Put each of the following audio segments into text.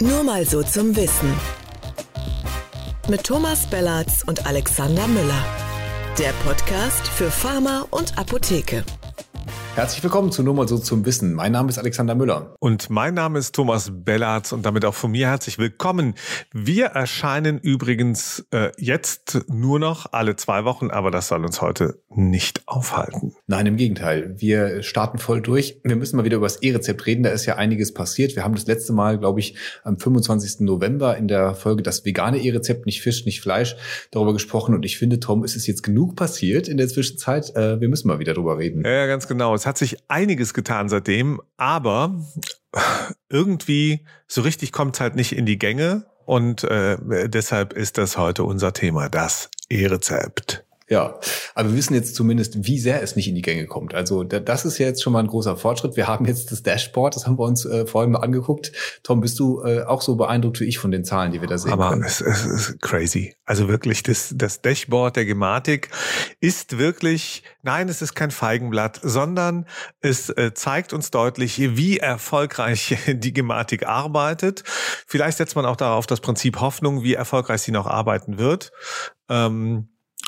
Nur mal so zum Wissen. Mit Thomas Bellatz und Alexander Müller. Der Podcast für Pharma und Apotheke. Herzlich willkommen zu Nur mal so zum Wissen. Mein Name ist Alexander Müller. Und mein Name ist Thomas Bellatz und damit auch von mir herzlich willkommen. Wir erscheinen übrigens äh, jetzt nur noch alle zwei Wochen, aber das soll uns heute nicht aufhalten. Nein, im Gegenteil. Wir starten voll durch. Wir müssen mal wieder über das E-Rezept reden. Da ist ja einiges passiert. Wir haben das letzte Mal, glaube ich, am 25. November in der Folge das vegane E-Rezept, nicht Fisch, nicht Fleisch, darüber gesprochen. Und ich finde, Tom, ist es jetzt genug passiert in der Zwischenzeit? Äh, wir müssen mal wieder drüber reden. Ja, ganz genau. Es hat sich einiges getan seitdem, aber irgendwie so richtig kommt es halt nicht in die Gänge. Und äh, deshalb ist das heute unser Thema, das E-Rezept. Ja, aber wir wissen jetzt zumindest, wie sehr es nicht in die Gänge kommt. Also das ist ja jetzt schon mal ein großer Fortschritt. Wir haben jetzt das Dashboard, das haben wir uns äh, vorhin mal angeguckt. Tom, bist du äh, auch so beeindruckt wie ich von den Zahlen, die wir da sehen? Aber es, es ist crazy. Also wirklich, das, das Dashboard der Gematik ist wirklich, nein, es ist kein Feigenblatt, sondern es äh, zeigt uns deutlich, wie erfolgreich die Gematik arbeitet. Vielleicht setzt man auch darauf das Prinzip Hoffnung, wie erfolgreich sie noch arbeiten wird. Ähm,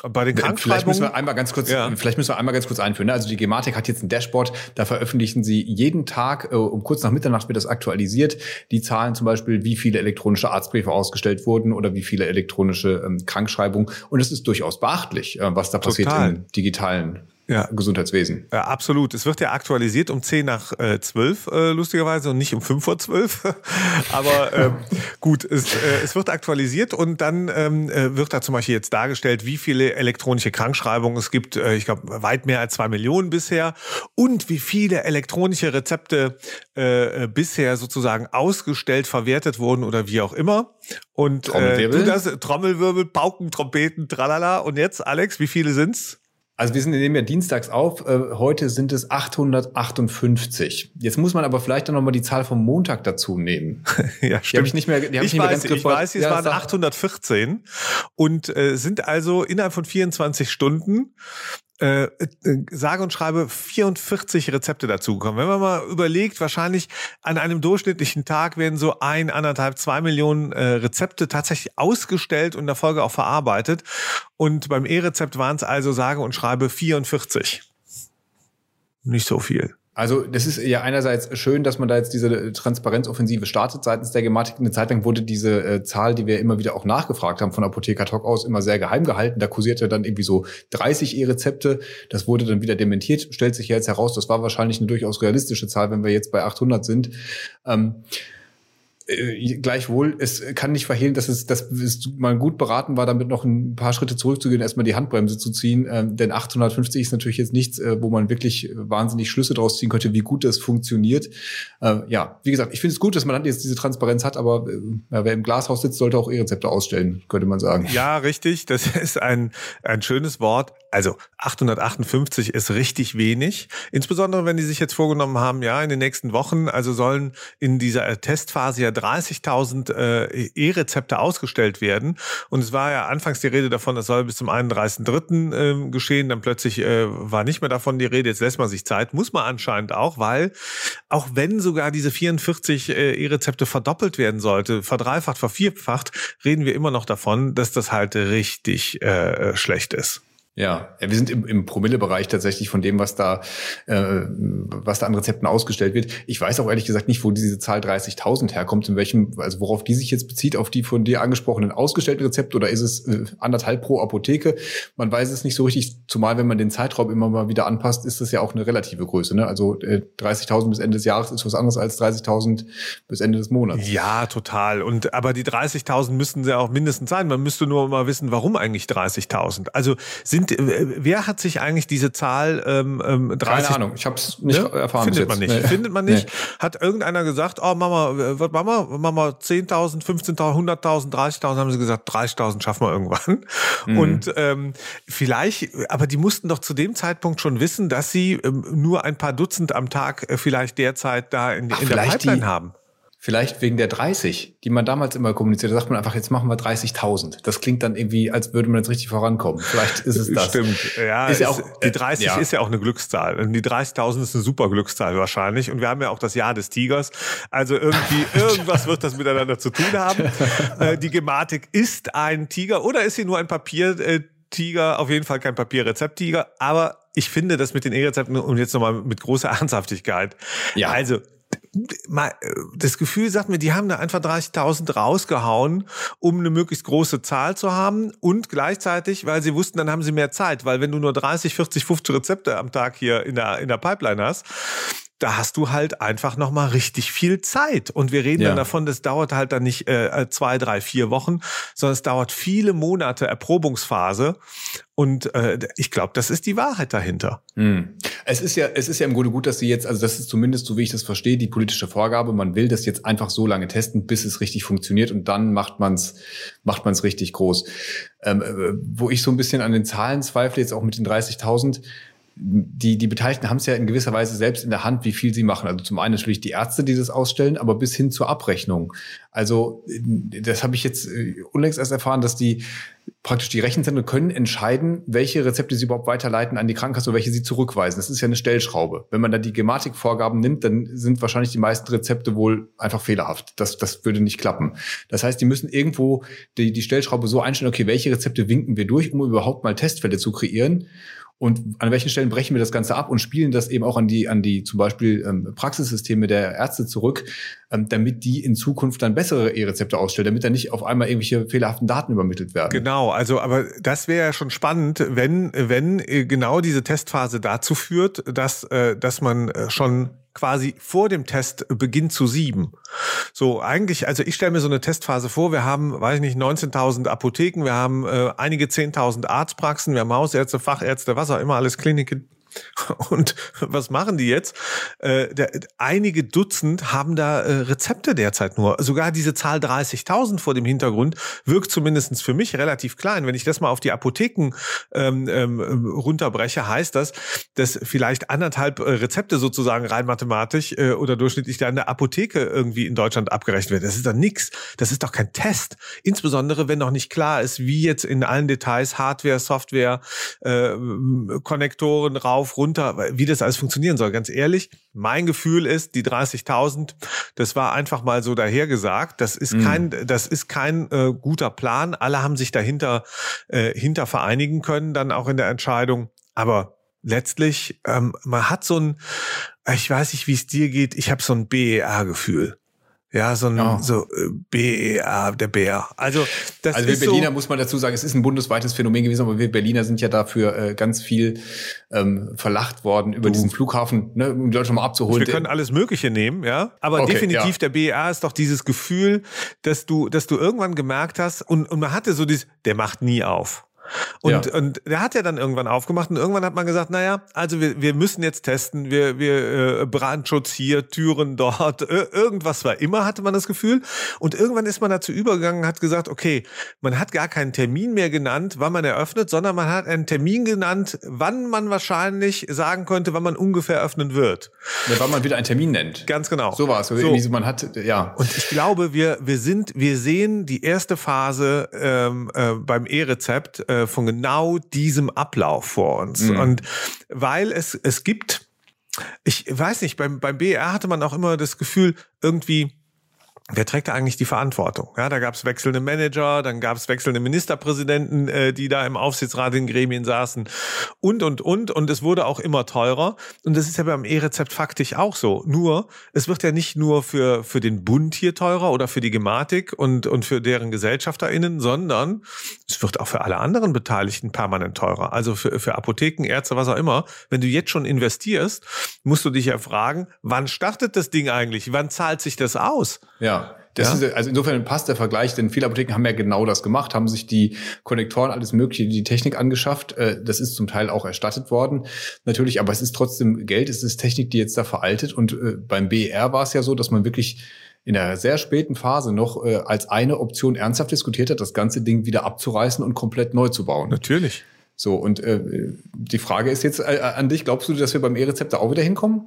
bei den Krankschreibungen. Vielleicht müssen wir einmal ganz kurz, ja. vielleicht müssen wir einmal ganz kurz einführen. Ne? Also die Gematik hat jetzt ein Dashboard, da veröffentlichen sie jeden Tag äh, um kurz nach Mitternacht wird das aktualisiert. Die Zahlen zum Beispiel, wie viele elektronische Arztbriefe ausgestellt wurden oder wie viele elektronische ähm, Krankschreibungen. Und es ist durchaus beachtlich, äh, was da passiert Total. im digitalen ja. Gesundheitswesen. Ja, absolut. Es wird ja aktualisiert um 10 nach äh, 12, äh, lustigerweise, und nicht um 5 vor 12. Aber ähm, gut, es, äh, es wird aktualisiert und dann ähm, äh, wird da zum Beispiel jetzt dargestellt, wie viele elektronische Krankschreibungen es gibt. Äh, ich glaube, weit mehr als zwei Millionen bisher. Und wie viele elektronische Rezepte äh, äh bisher sozusagen ausgestellt, verwertet wurden oder wie auch immer. Und äh, du das, Trommelwirbel, Pauken, Trompeten, tralala. Und jetzt, Alex, wie viele sind's? Also wir sind nehmen ja dienstags auf. Äh, heute sind es 858. Jetzt muss man aber vielleicht dann noch mal die Zahl vom Montag dazu nehmen. ja, stimmt. Die habe ich nicht mehr. Die hab ich, ich, nicht weiß, mehr ganz ich weiß, es ja, waren 814 und äh, sind also innerhalb von 24 Stunden äh, äh, sage und schreibe 44 Rezepte dazugekommen. Wenn man mal überlegt, wahrscheinlich an einem durchschnittlichen Tag werden so ein, anderthalb, zwei Millionen äh, Rezepte tatsächlich ausgestellt und in der Folge auch verarbeitet. Und beim E-Rezept waren es also sage und schreibe 44. Nicht so viel. Also das ist ja einerseits schön, dass man da jetzt diese Transparenzoffensive startet seitens der Gematik. Eine Zeit lang wurde diese äh, Zahl, die wir immer wieder auch nachgefragt haben von Apotheker Talk aus, immer sehr geheim gehalten. Da kursierte dann irgendwie so 30 E-Rezepte. Das wurde dann wieder dementiert. Stellt sich jetzt heraus, das war wahrscheinlich eine durchaus realistische Zahl, wenn wir jetzt bei 800 sind. Ähm, äh, gleichwohl, es kann nicht verhehlen, dass es, dass es mal gut beraten war, damit noch ein paar Schritte zurückzugehen, erstmal die Handbremse zu ziehen. Ähm, denn 850 ist natürlich jetzt nichts, äh, wo man wirklich wahnsinnig Schlüsse draus ziehen könnte, wie gut das funktioniert. Äh, ja, wie gesagt, ich finde es gut, dass man jetzt diese Transparenz hat, aber äh, wer im Glashaus sitzt, sollte auch E-Rezepte ausstellen, könnte man sagen. Ja, richtig. Das ist ein, ein schönes Wort. Also 858 ist richtig wenig. Insbesondere, wenn die sich jetzt vorgenommen haben, ja, in den nächsten Wochen, also sollen in dieser Testphase ja 30.000 äh, E-Rezepte ausgestellt werden. Und es war ja anfangs die Rede davon, das soll bis zum 31.3. Äh, geschehen. Dann plötzlich äh, war nicht mehr davon die Rede. Jetzt lässt man sich Zeit. Muss man anscheinend auch, weil auch wenn sogar diese 44 äh, E-Rezepte verdoppelt werden sollte, verdreifacht, vervierfacht, reden wir immer noch davon, dass das halt richtig äh, schlecht ist. Ja, wir sind im, im Promille-Bereich tatsächlich von dem, was da, äh, was da an Rezepten ausgestellt wird. Ich weiß auch ehrlich gesagt nicht, wo diese Zahl 30.000 herkommt, in welchem, also worauf die sich jetzt bezieht, auf die von dir angesprochenen ausgestellten Rezepte oder ist es äh, anderthalb pro Apotheke? Man weiß es nicht so richtig, zumal wenn man den Zeitraum immer mal wieder anpasst, ist das ja auch eine relative Größe. Ne? Also äh, 30.000 bis Ende des Jahres ist was anderes als 30.000 bis Ende des Monats. Ja, total. Und aber die 30.000 müssten ja auch mindestens sein. Man müsste nur mal wissen, warum eigentlich 30.000. Also sind sind, äh, wer hat sich eigentlich diese Zahl ähm, 30? Ähm, Keine Ahnung, ich habe es nicht ne? erfahren. Findet man nicht. Nee. Findet man nicht. Nee. Hat irgendeiner gesagt, oh Mama, was Mama, Mama 10.000, 15.000, 100.000, 30.000, haben sie gesagt, 30.000 schaffen wir irgendwann. Mhm. Und ähm, vielleicht, aber die mussten doch zu dem Zeitpunkt schon wissen, dass sie ähm, nur ein paar Dutzend am Tag äh, vielleicht derzeit da in, Ach, in der Pipeline die, haben. Vielleicht wegen der 30, die man damals immer kommuniziert. Da sagt man einfach, jetzt machen wir 30.000. Das klingt dann irgendwie, als würde man jetzt richtig vorankommen. Vielleicht ist es das. Stimmt. Ja, ist ja auch, die 30 ja. ist ja auch eine Glückszahl. Die 30.000 ist eine super Glückszahl wahrscheinlich. Und wir haben ja auch das Jahr des Tigers. Also irgendwie, irgendwas wird das miteinander zu tun haben. Äh, die Gematik ist ein Tiger oder ist sie nur ein Papiertiger? Auf jeden Fall kein Papierrezepttiger. Aber ich finde das mit den E-Rezepten und jetzt nochmal mit großer Ernsthaftigkeit. Ja. Also das Gefühl sagt mir, die haben da einfach 30.000 rausgehauen, um eine möglichst große Zahl zu haben. Und gleichzeitig, weil sie wussten, dann haben sie mehr Zeit, weil wenn du nur 30, 40, 50 Rezepte am Tag hier in der, in der Pipeline hast, da hast du halt einfach noch mal richtig viel Zeit. Und wir reden ja. dann davon, das dauert halt dann nicht äh, zwei, drei, vier Wochen, sondern es dauert viele Monate Erprobungsphase. Und äh, ich glaube, das ist die Wahrheit dahinter. Hm. Es ist ja, es ist ja im Grunde gut, dass sie jetzt, also das ist zumindest so, wie ich das verstehe, die politische Vorgabe. Man will das jetzt einfach so lange testen, bis es richtig funktioniert, und dann macht man's, macht man's richtig groß. Ähm, äh, wo ich so ein bisschen an den Zahlen zweifle, jetzt auch mit den 30.000 die, die Beteiligten haben es ja in gewisser Weise selbst in der Hand, wie viel sie machen. Also zum einen natürlich die Ärzte, die das ausstellen, aber bis hin zur Abrechnung. Also das habe ich jetzt äh, unlängst erst erfahren, dass die praktisch die Rechenzentren können entscheiden, welche Rezepte sie überhaupt weiterleiten an die Krankenkasse oder welche sie zurückweisen. Das ist ja eine Stellschraube. Wenn man da die Gematikvorgaben nimmt, dann sind wahrscheinlich die meisten Rezepte wohl einfach fehlerhaft. Das, das würde nicht klappen. Das heißt, die müssen irgendwo die, die Stellschraube so einstellen, okay, welche Rezepte winken wir durch, um überhaupt mal Testfälle zu kreieren und an welchen Stellen brechen wir das Ganze ab und spielen das eben auch an die, an die zum Beispiel ähm, Praxissysteme der Ärzte zurück, ähm, damit die in Zukunft dann bessere E-Rezepte ausstellen, damit da nicht auf einmal irgendwelche fehlerhaften Daten übermittelt werden. Genau, also aber das wäre ja schon spannend, wenn, wenn äh, genau diese Testphase dazu führt, dass, äh, dass man äh, schon quasi vor dem Test beginnt zu sieben. So eigentlich, also ich stelle mir so eine Testphase vor, wir haben, weiß ich nicht, 19.000 Apotheken, wir haben äh, einige 10.000 Arztpraxen, wir haben Hausärzte, Fachärzte, was auch immer, alles Kliniken, Und was machen die jetzt? Äh, der, einige Dutzend haben da äh, Rezepte derzeit nur. Sogar diese Zahl 30.000 vor dem Hintergrund wirkt zumindestens für mich relativ klein. Wenn ich das mal auf die Apotheken ähm, ähm, runterbreche, heißt das, dass vielleicht anderthalb äh, Rezepte sozusagen rein mathematisch äh, oder durchschnittlich da in der Apotheke irgendwie in Deutschland abgerechnet werden. Das ist doch nix. Das ist doch kein Test. Insbesondere, wenn noch nicht klar ist, wie jetzt in allen Details Hardware, Software, äh, Konnektoren, rauf rauf, runter, wie das alles funktionieren soll. Ganz ehrlich, mein Gefühl ist, die 30.000, das war einfach mal so dahergesagt. Das ist mhm. kein, das ist kein äh, guter Plan. Alle haben sich dahinter äh, hinter vereinigen können, dann auch in der Entscheidung. Aber letztlich, ähm, man hat so ein, ich weiß nicht, wie es dir geht, ich habe so ein BER-Gefühl. Ja, so ein oh. so äh, BER, der Bär. Also das also wir Berliner so, muss man dazu sagen, es ist ein bundesweites Phänomen gewesen, aber wir Berliner sind ja dafür äh, ganz viel ähm, verlacht worden über du. diesen Flughafen, ne, um die Leute mal abzuholen. Wir können alles Mögliche nehmen, ja. Aber okay, definitiv ja. der BER ist doch dieses Gefühl, dass du, dass du irgendwann gemerkt hast und, und man hatte so dieses, der macht nie auf. Und, ja. und der hat ja dann irgendwann aufgemacht und irgendwann hat man gesagt, naja, also wir, wir müssen jetzt testen, wir, wir äh, Brandschutz hier, Türen dort, irgendwas war immer, hatte man das Gefühl. Und irgendwann ist man dazu übergegangen, hat gesagt, okay, man hat gar keinen Termin mehr genannt, wann man eröffnet, sondern man hat einen Termin genannt, wann man wahrscheinlich sagen könnte, wann man ungefähr öffnen wird. Ja, wann man wieder einen Termin nennt. Ganz genau. So war es. So. Man hat, ja. Und ich glaube, wir, wir sind, wir sehen die erste Phase ähm, äh, beim E-Rezept äh, von genau diesem Ablauf vor uns. Mhm. Und weil es, es gibt, ich weiß nicht, beim, beim BR hatte man auch immer das Gefühl, irgendwie, wer trägt da eigentlich die Verantwortung? Ja, da gab es wechselnde Manager, dann gab es wechselnde Ministerpräsidenten, äh, die da im Aufsichtsrat in Gremien saßen und, und, und. Und es wurde auch immer teurer. Und das ist ja beim E-Rezept faktisch auch so. Nur, es wird ja nicht nur für, für den Bund hier teurer oder für die Gematik und, und für deren GesellschafterInnen, sondern es wird auch für alle anderen Beteiligten permanent teurer. Also für, für Apotheken, Ärzte, was auch immer. Wenn du jetzt schon investierst, musst du dich ja fragen, wann startet das Ding eigentlich? Wann zahlt sich das aus? Ja. Das ja. ist, also insofern passt der Vergleich, denn viele Apotheken haben ja genau das gemacht, haben sich die Konnektoren, alles Mögliche, die Technik angeschafft. Äh, das ist zum Teil auch erstattet worden, natürlich, aber es ist trotzdem Geld, es ist Technik, die jetzt da veraltet. Und äh, beim BER war es ja so, dass man wirklich in einer sehr späten Phase noch äh, als eine Option ernsthaft diskutiert hat, das ganze Ding wieder abzureißen und komplett neu zu bauen. Natürlich. So, und äh, die Frage ist jetzt äh, an dich, glaubst du, dass wir beim E-Rezept da auch wieder hinkommen?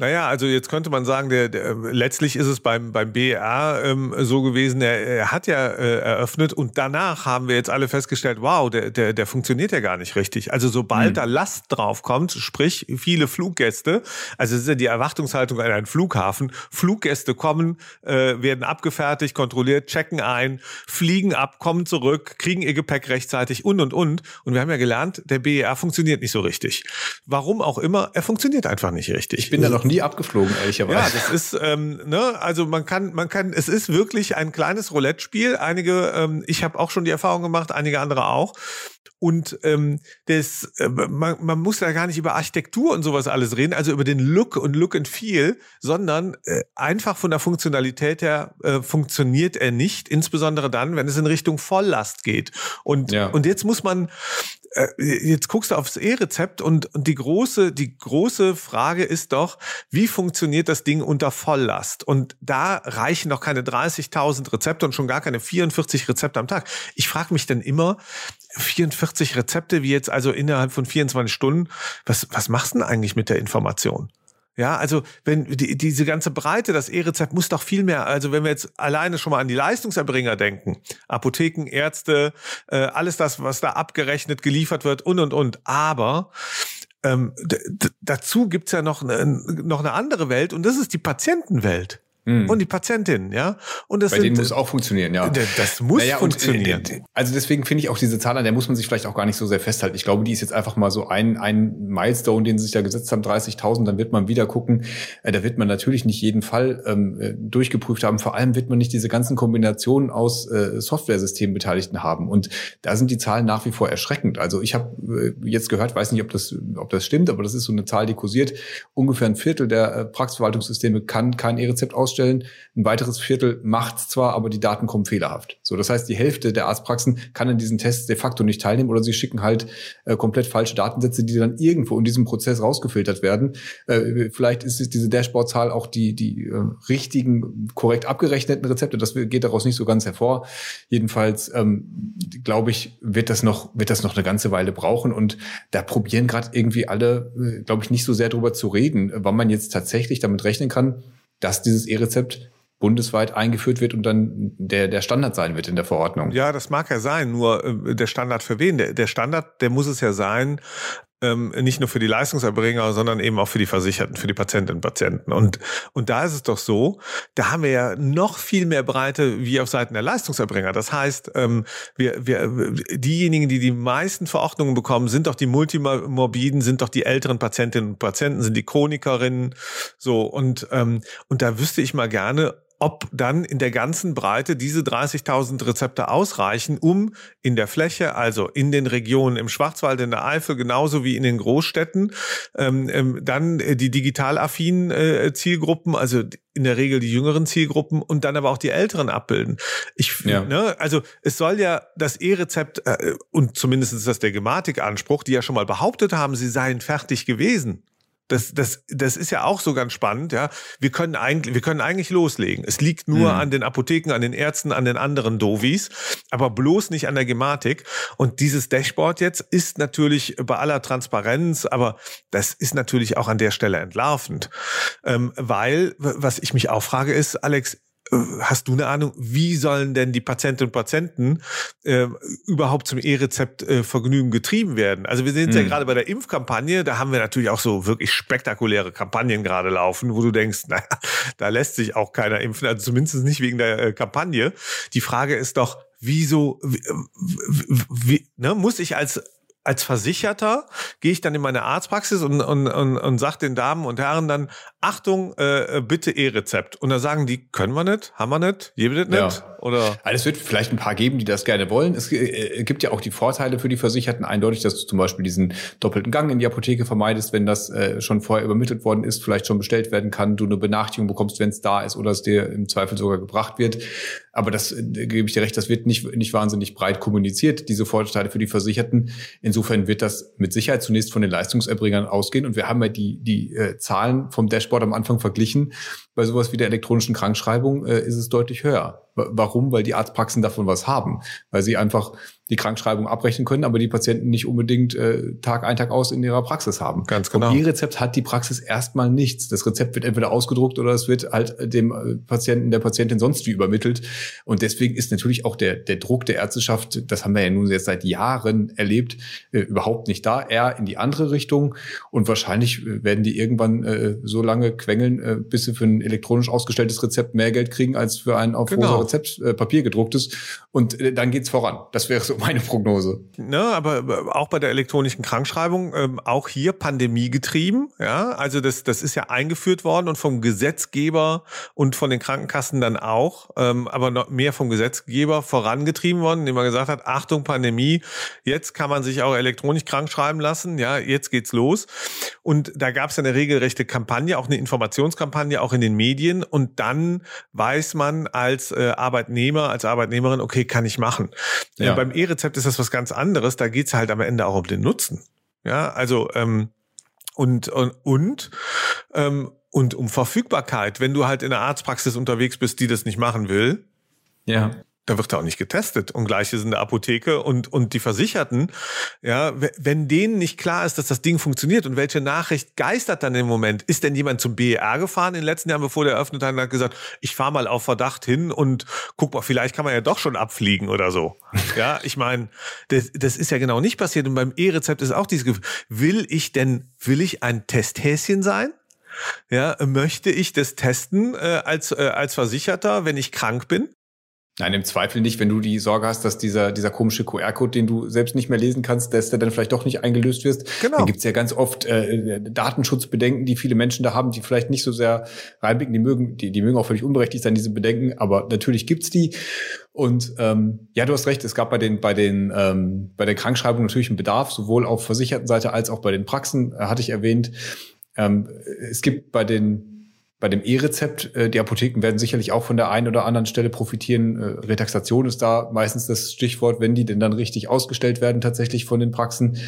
Naja, also jetzt könnte man sagen, der, der, letztlich ist es beim, beim BER ähm, so gewesen, er, er hat ja äh, eröffnet und danach haben wir jetzt alle festgestellt, wow, der, der, der funktioniert ja gar nicht richtig. Also sobald mhm. da Last drauf kommt, sprich viele Fluggäste, also es ist ja die Erwartungshaltung an einen Flughafen, Fluggäste kommen, äh, werden abgefertigt, kontrolliert, checken ein, fliegen ab, kommen zurück, kriegen ihr Gepäck rechtzeitig und und und. Und wir haben ja gelernt, der BER funktioniert nicht so richtig. Warum auch immer, er funktioniert einfach nicht richtig. Ich bin da noch nie abgeflogen, ehrlicherweise. Ja, das ist, ähm, ne, also man kann, man kann, es ist wirklich ein kleines Roulette-Spiel. Einige, ähm, ich habe auch schon die Erfahrung gemacht, einige andere auch. Und ähm, das, äh, man, man muss da gar nicht über Architektur und sowas alles reden, also über den Look und Look and Feel, sondern äh, einfach von der Funktionalität her äh, funktioniert er nicht, insbesondere dann, wenn es in Richtung Volllast geht. Und, ja. und jetzt muss man jetzt guckst du aufs E-Rezept und, und die große, die große Frage ist doch, wie funktioniert das Ding unter Volllast? Und da reichen noch keine 30.000 Rezepte und schon gar keine 44 Rezepte am Tag. Ich frage mich dann immer, 44 Rezepte, wie jetzt also innerhalb von 24 Stunden, was, was machst du denn eigentlich mit der Information? Ja, also wenn die, diese ganze Breite, das E-Rezept muss doch viel mehr, also wenn wir jetzt alleine schon mal an die Leistungserbringer denken, Apotheken, Ärzte, äh, alles das, was da abgerechnet, geliefert wird und und und. Aber ähm, dazu gibt's ja noch eine, noch eine andere Welt und das ist die Patientenwelt. Mhm. Und die Patientin, ja. Und das Bei sind, denen muss auch funktionieren, ja. Das muss naja, funktionieren. Und, äh, also deswegen finde ich auch diese Zahl, an der muss man sich vielleicht auch gar nicht so sehr festhalten. Ich glaube, die ist jetzt einfach mal so ein, ein Milestone, den sie sich da gesetzt haben, 30.000. Dann wird man wieder gucken. Äh, da wird man natürlich nicht jeden Fall ähm, äh, durchgeprüft haben. Vor allem wird man nicht diese ganzen Kombinationen aus äh, Software-Systemen Beteiligten haben. Und da sind die Zahlen nach wie vor erschreckend. Also ich habe äh, jetzt gehört, weiß nicht, ob das, ob das stimmt, aber das ist so eine Zahl, die kursiert. Ungefähr ein Viertel der äh, Praxisverwaltungssysteme kann kein E-Rezept ausstellen aufstellen. Ein weiteres Viertel macht's zwar, aber die Daten kommen fehlerhaft. So, das heißt, die Hälfte der Arztpraxen kann in diesen Tests de facto nicht teilnehmen oder sie schicken halt äh, komplett falsche Datensätze, die dann irgendwo in diesem Prozess rausgefiltert werden. Äh, vielleicht ist es diese Dashboard-Zahl auch die, die äh, richtigen, korrekt abgerechneten Rezepte. Das geht daraus nicht so ganz hervor. Jedenfalls, ähm, glaube ich, wird das noch, wird das noch eine ganze Weile brauchen. Und da probieren gerade irgendwie alle, äh, glaube ich, nicht so sehr drüber zu reden, wann man jetzt tatsächlich damit rechnen kann, dass dieses E-Rezept bundesweit eingeführt wird und dann der, der Standard sein wird in der Verordnung. Ja, das mag ja sein, nur äh, der Standard für wen? Der, der Standard, der muss es ja sein, ähm, nicht nur für die Leistungserbringer, sondern eben auch für die Versicherten, für die Patientinnen und Patienten. Und, und da ist es doch so, da haben wir ja noch viel mehr Breite wie auf Seiten der Leistungserbringer. Das heißt, ähm, wir, wir, diejenigen, die die meisten Verordnungen bekommen, sind doch die Multimorbiden, sind doch die älteren Patientinnen und Patienten, sind die Chronikerinnen. So, und, ähm, und da wüsste ich mal gerne, ob dann in der ganzen Breite diese 30.000 Rezepte ausreichen, um in der Fläche, also in den Regionen im Schwarzwald, in der Eifel, genauso wie in den Großstädten, ähm, ähm, dann äh, die digital affinen äh, Zielgruppen, also in der Regel die jüngeren Zielgruppen und dann aber auch die älteren abbilden. Ich, ja. ne, also es soll ja das E-Rezept äh, und zumindest ist das der Gematik-Anspruch, die ja schon mal behauptet haben, sie seien fertig gewesen. Das, das, das ist ja auch so ganz spannend, ja. Wir können eigentlich, wir können eigentlich loslegen. Es liegt nur mhm. an den Apotheken, an den Ärzten, an den anderen Dovis, aber bloß nicht an der Gematik. Und dieses Dashboard jetzt ist natürlich bei aller Transparenz, aber das ist natürlich auch an der Stelle entlarvend. Ähm, weil, was ich mich auch frage, ist, Alex, Hast du eine Ahnung, wie sollen denn die Patientinnen und Patienten äh, überhaupt zum E-Rezept äh, Vergnügen getrieben werden? Also wir sehen es mhm. ja hm. gerade bei der Impfkampagne, da haben wir natürlich auch so wirklich spektakuläre Kampagnen gerade laufen, wo du denkst, naja, da lässt sich auch keiner impfen, also zumindest nicht wegen der äh, Kampagne. Die Frage ist doch, wieso, wie, wie, ne, muss ich als als Versicherter gehe ich dann in meine Arztpraxis und, und, und, und sage den Damen und Herren dann, Achtung, äh, bitte E-Rezept. Und da sagen die, können wir nicht, haben wir nicht, geben das nicht. Ja. Oder? Also es wird vielleicht ein paar geben, die das gerne wollen. Es äh, gibt ja auch die Vorteile für die Versicherten eindeutig, dass du zum Beispiel diesen doppelten Gang in die Apotheke vermeidest, wenn das äh, schon vorher übermittelt worden ist, vielleicht schon bestellt werden kann, du eine Benachrichtigung bekommst, wenn es da ist oder es dir im Zweifel sogar gebracht wird. Aber das äh, gebe ich dir recht, das wird nicht, nicht wahnsinnig breit kommuniziert, diese Vorteile für die Versicherten. Insofern wird das mit Sicherheit zunächst von den Leistungserbringern ausgehen. Und wir haben ja die, die äh, Zahlen vom Dashboard am Anfang verglichen. Bei sowas wie der elektronischen Krankschreibung äh, ist es deutlich höher. Warum? Weil die Arztpraxen davon was haben. Weil sie einfach die Krankschreibung abrechnen können, aber die Patienten nicht unbedingt äh, Tag ein, Tag aus in ihrer Praxis haben. Ganz genau. Und E-Rezept hat die Praxis erstmal nichts. Das Rezept wird entweder ausgedruckt oder es wird halt dem äh, Patienten, der Patientin sonst wie übermittelt. Und deswegen ist natürlich auch der, der Druck der Ärzteschaft, das haben wir ja nun jetzt seit Jahren erlebt, äh, überhaupt nicht da. Eher in die andere Richtung. Und wahrscheinlich äh, werden die irgendwann äh, so lange quengeln, äh, bis sie für ein elektronisch ausgestelltes Rezept mehr Geld kriegen als für ein auf genau. Rezept äh, Papier gedrucktes. Und äh, dann geht's voran. Das wäre so meine Prognose. Ne, aber auch bei der elektronischen Krankschreibung, ähm, auch hier Pandemie getrieben. Ja, also das, das ist ja eingeführt worden und vom Gesetzgeber und von den Krankenkassen dann auch, ähm, aber noch mehr vom Gesetzgeber vorangetrieben worden, indem man gesagt hat, Achtung, Pandemie, jetzt kann man sich auch elektronisch krank schreiben lassen. Ja, jetzt geht's los. Und da gab es eine regelrechte Kampagne, auch eine Informationskampagne, auch in den Medien. Und dann weiß man als äh, Arbeitnehmer, als Arbeitnehmerin, okay, kann ich machen. Ja. Äh, beim E-Rezept ist das was ganz anderes. Da geht's halt am Ende auch um den Nutzen. Ja, also ähm, und und und ähm, und um Verfügbarkeit. Wenn du halt in der Arztpraxis unterwegs bist, die das nicht machen will, ja da wird er auch nicht getestet. Und gleiches in der Apotheke und, und die Versicherten, ja, wenn denen nicht klar ist, dass das Ding funktioniert und welche Nachricht geistert dann im Moment, ist denn jemand zum BER gefahren in den letzten Jahren, bevor der eröffnet hat und hat gesagt, ich fahre mal auf Verdacht hin und guck mal, vielleicht kann man ja doch schon abfliegen oder so. ja, ich meine, das, das ist ja genau nicht passiert. Und beim E-Rezept ist auch dieses Gefühl, will ich denn, will ich ein Testhäschen sein? Ja, möchte ich das testen äh, als, äh, als Versicherter, wenn ich krank bin? Nein, im Zweifel nicht, wenn du die Sorge hast, dass dieser, dieser komische QR-Code, den du selbst nicht mehr lesen kannst, dass der dann vielleicht doch nicht eingelöst wirst. Genau. Dann gibt's ja ganz oft äh, Datenschutzbedenken, die viele Menschen da haben, die vielleicht nicht so sehr reinblicken. Die mögen, die, die mögen auch völlig unberechtigt sein, diese Bedenken, aber natürlich gibt's die. Und ähm, ja, du hast recht, es gab bei den, bei den, ähm, bei der Krankschreibung natürlich einen Bedarf, sowohl auf Versichertenseite als auch bei den Praxen, äh, hatte ich erwähnt. Ähm, es gibt bei den bei dem E-Rezept, äh, die Apotheken werden sicherlich auch von der einen oder anderen Stelle profitieren. Äh, Retaxation ist da meistens das Stichwort, wenn die denn dann richtig ausgestellt werden, tatsächlich von den Praxen.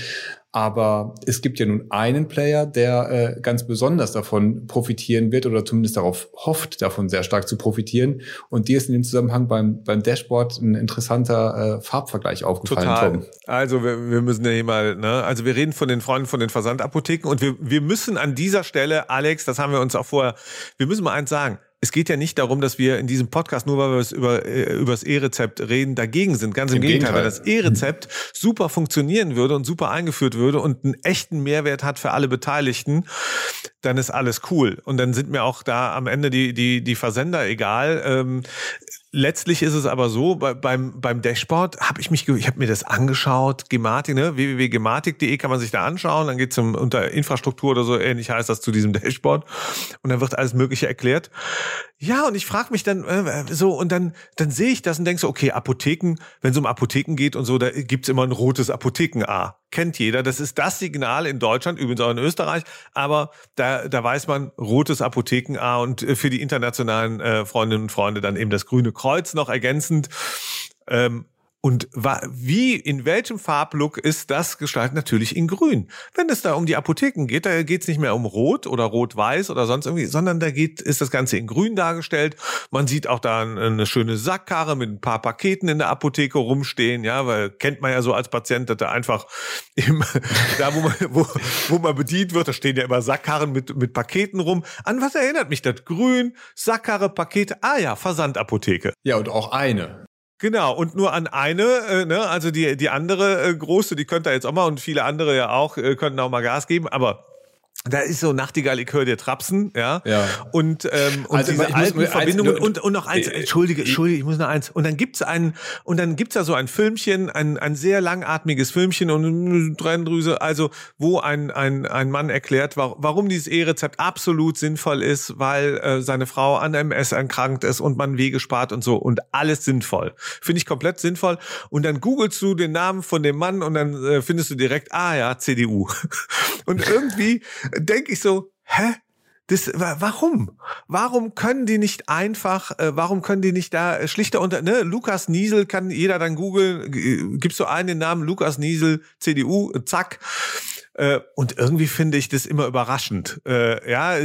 Aber es gibt ja nun einen Player, der äh, ganz besonders davon profitieren wird oder zumindest darauf hofft, davon sehr stark zu profitieren. Und dir ist in dem Zusammenhang beim, beim Dashboard ein interessanter äh, Farbvergleich aufgefallen. Total. Tom. Also wir, wir müssen ja hier mal, ne? also wir reden von den Freunden von den Versandapotheken und wir, wir müssen an dieser Stelle, Alex, das haben wir uns auch vorher, wir müssen mal eins sagen es geht ja nicht darum, dass wir in diesem Podcast, nur weil wir es über, äh, über das E-Rezept reden, dagegen sind. Ganz im, Im Gegenteil, Gegenteil, weil das E-Rezept super funktionieren würde und super eingeführt würde und einen echten Mehrwert hat für alle Beteiligten, dann ist alles cool. Und dann sind mir auch da am Ende die, die, die Versender egal. Ähm, Letztlich ist es aber so, bei, beim, beim Dashboard habe ich mich, ich habe mir das angeschaut, Gematik, ne? www.gematik.de kann man sich da anschauen, dann geht's um unter Infrastruktur oder so ähnlich heißt das zu diesem Dashboard und dann wird alles Mögliche erklärt. Ja, und ich frage mich dann äh, so, und dann, dann sehe ich das und denke so, okay, Apotheken, wenn es um Apotheken geht und so, da gibt's immer ein rotes Apotheken-A. Kennt jeder. Das ist das Signal in Deutschland, übrigens auch in Österreich, aber da, da weiß man, rotes Apotheken-A und äh, für die internationalen äh, Freundinnen und Freunde dann eben das grüne Kreuz noch ergänzend. Ähm, und wie, in welchem Farblook ist das gestaltet? Natürlich in grün. Wenn es da um die Apotheken geht, da geht es nicht mehr um rot oder rot-weiß oder sonst irgendwie, sondern da geht, ist das Ganze in grün dargestellt. Man sieht auch da eine schöne Sackkarre mit ein paar Paketen in der Apotheke rumstehen, ja, weil kennt man ja so als Patient, dass da einfach im, da, wo man, wo, wo man bedient wird, da stehen ja immer Sackkarren mit, mit Paketen rum. An was erinnert mich das? Grün, Sackkarre, Pakete, ah ja, Versandapotheke. Ja, und auch eine. Genau, und nur an eine, äh, ne, also die, die andere äh, große, die könnte jetzt auch mal und viele andere ja auch, äh, könnten auch mal Gas geben, aber da ist so Nachtigall, ich höre dir Trapsen, ja. ja. Und, ähm, und also, diese alten Verbindungen und, und noch eins, entschuldige, entschuldige, ich muss noch eins. Und dann gibt's ein, und dann gibt's da so ein Filmchen, ein, ein sehr langatmiges Filmchen und eine Tränendrüse, also, wo ein, ein, ein Mann erklärt, warum dieses E-Rezept absolut sinnvoll ist, weil äh, seine Frau an MS erkrankt ist und man Wege spart und so und alles sinnvoll. Finde ich komplett sinnvoll. Und dann googelst du den Namen von dem Mann und dann äh, findest du direkt, ah ja, CDU. und irgendwie denke ich so, hä? Das, warum? Warum können die nicht einfach, äh, warum können die nicht da schlichter unter, ne? Lukas Niesel kann jeder dann googeln, gibst du einen den Namen Lukas Niesel, CDU, zack. Äh, und irgendwie finde ich das immer überraschend. Äh, ja,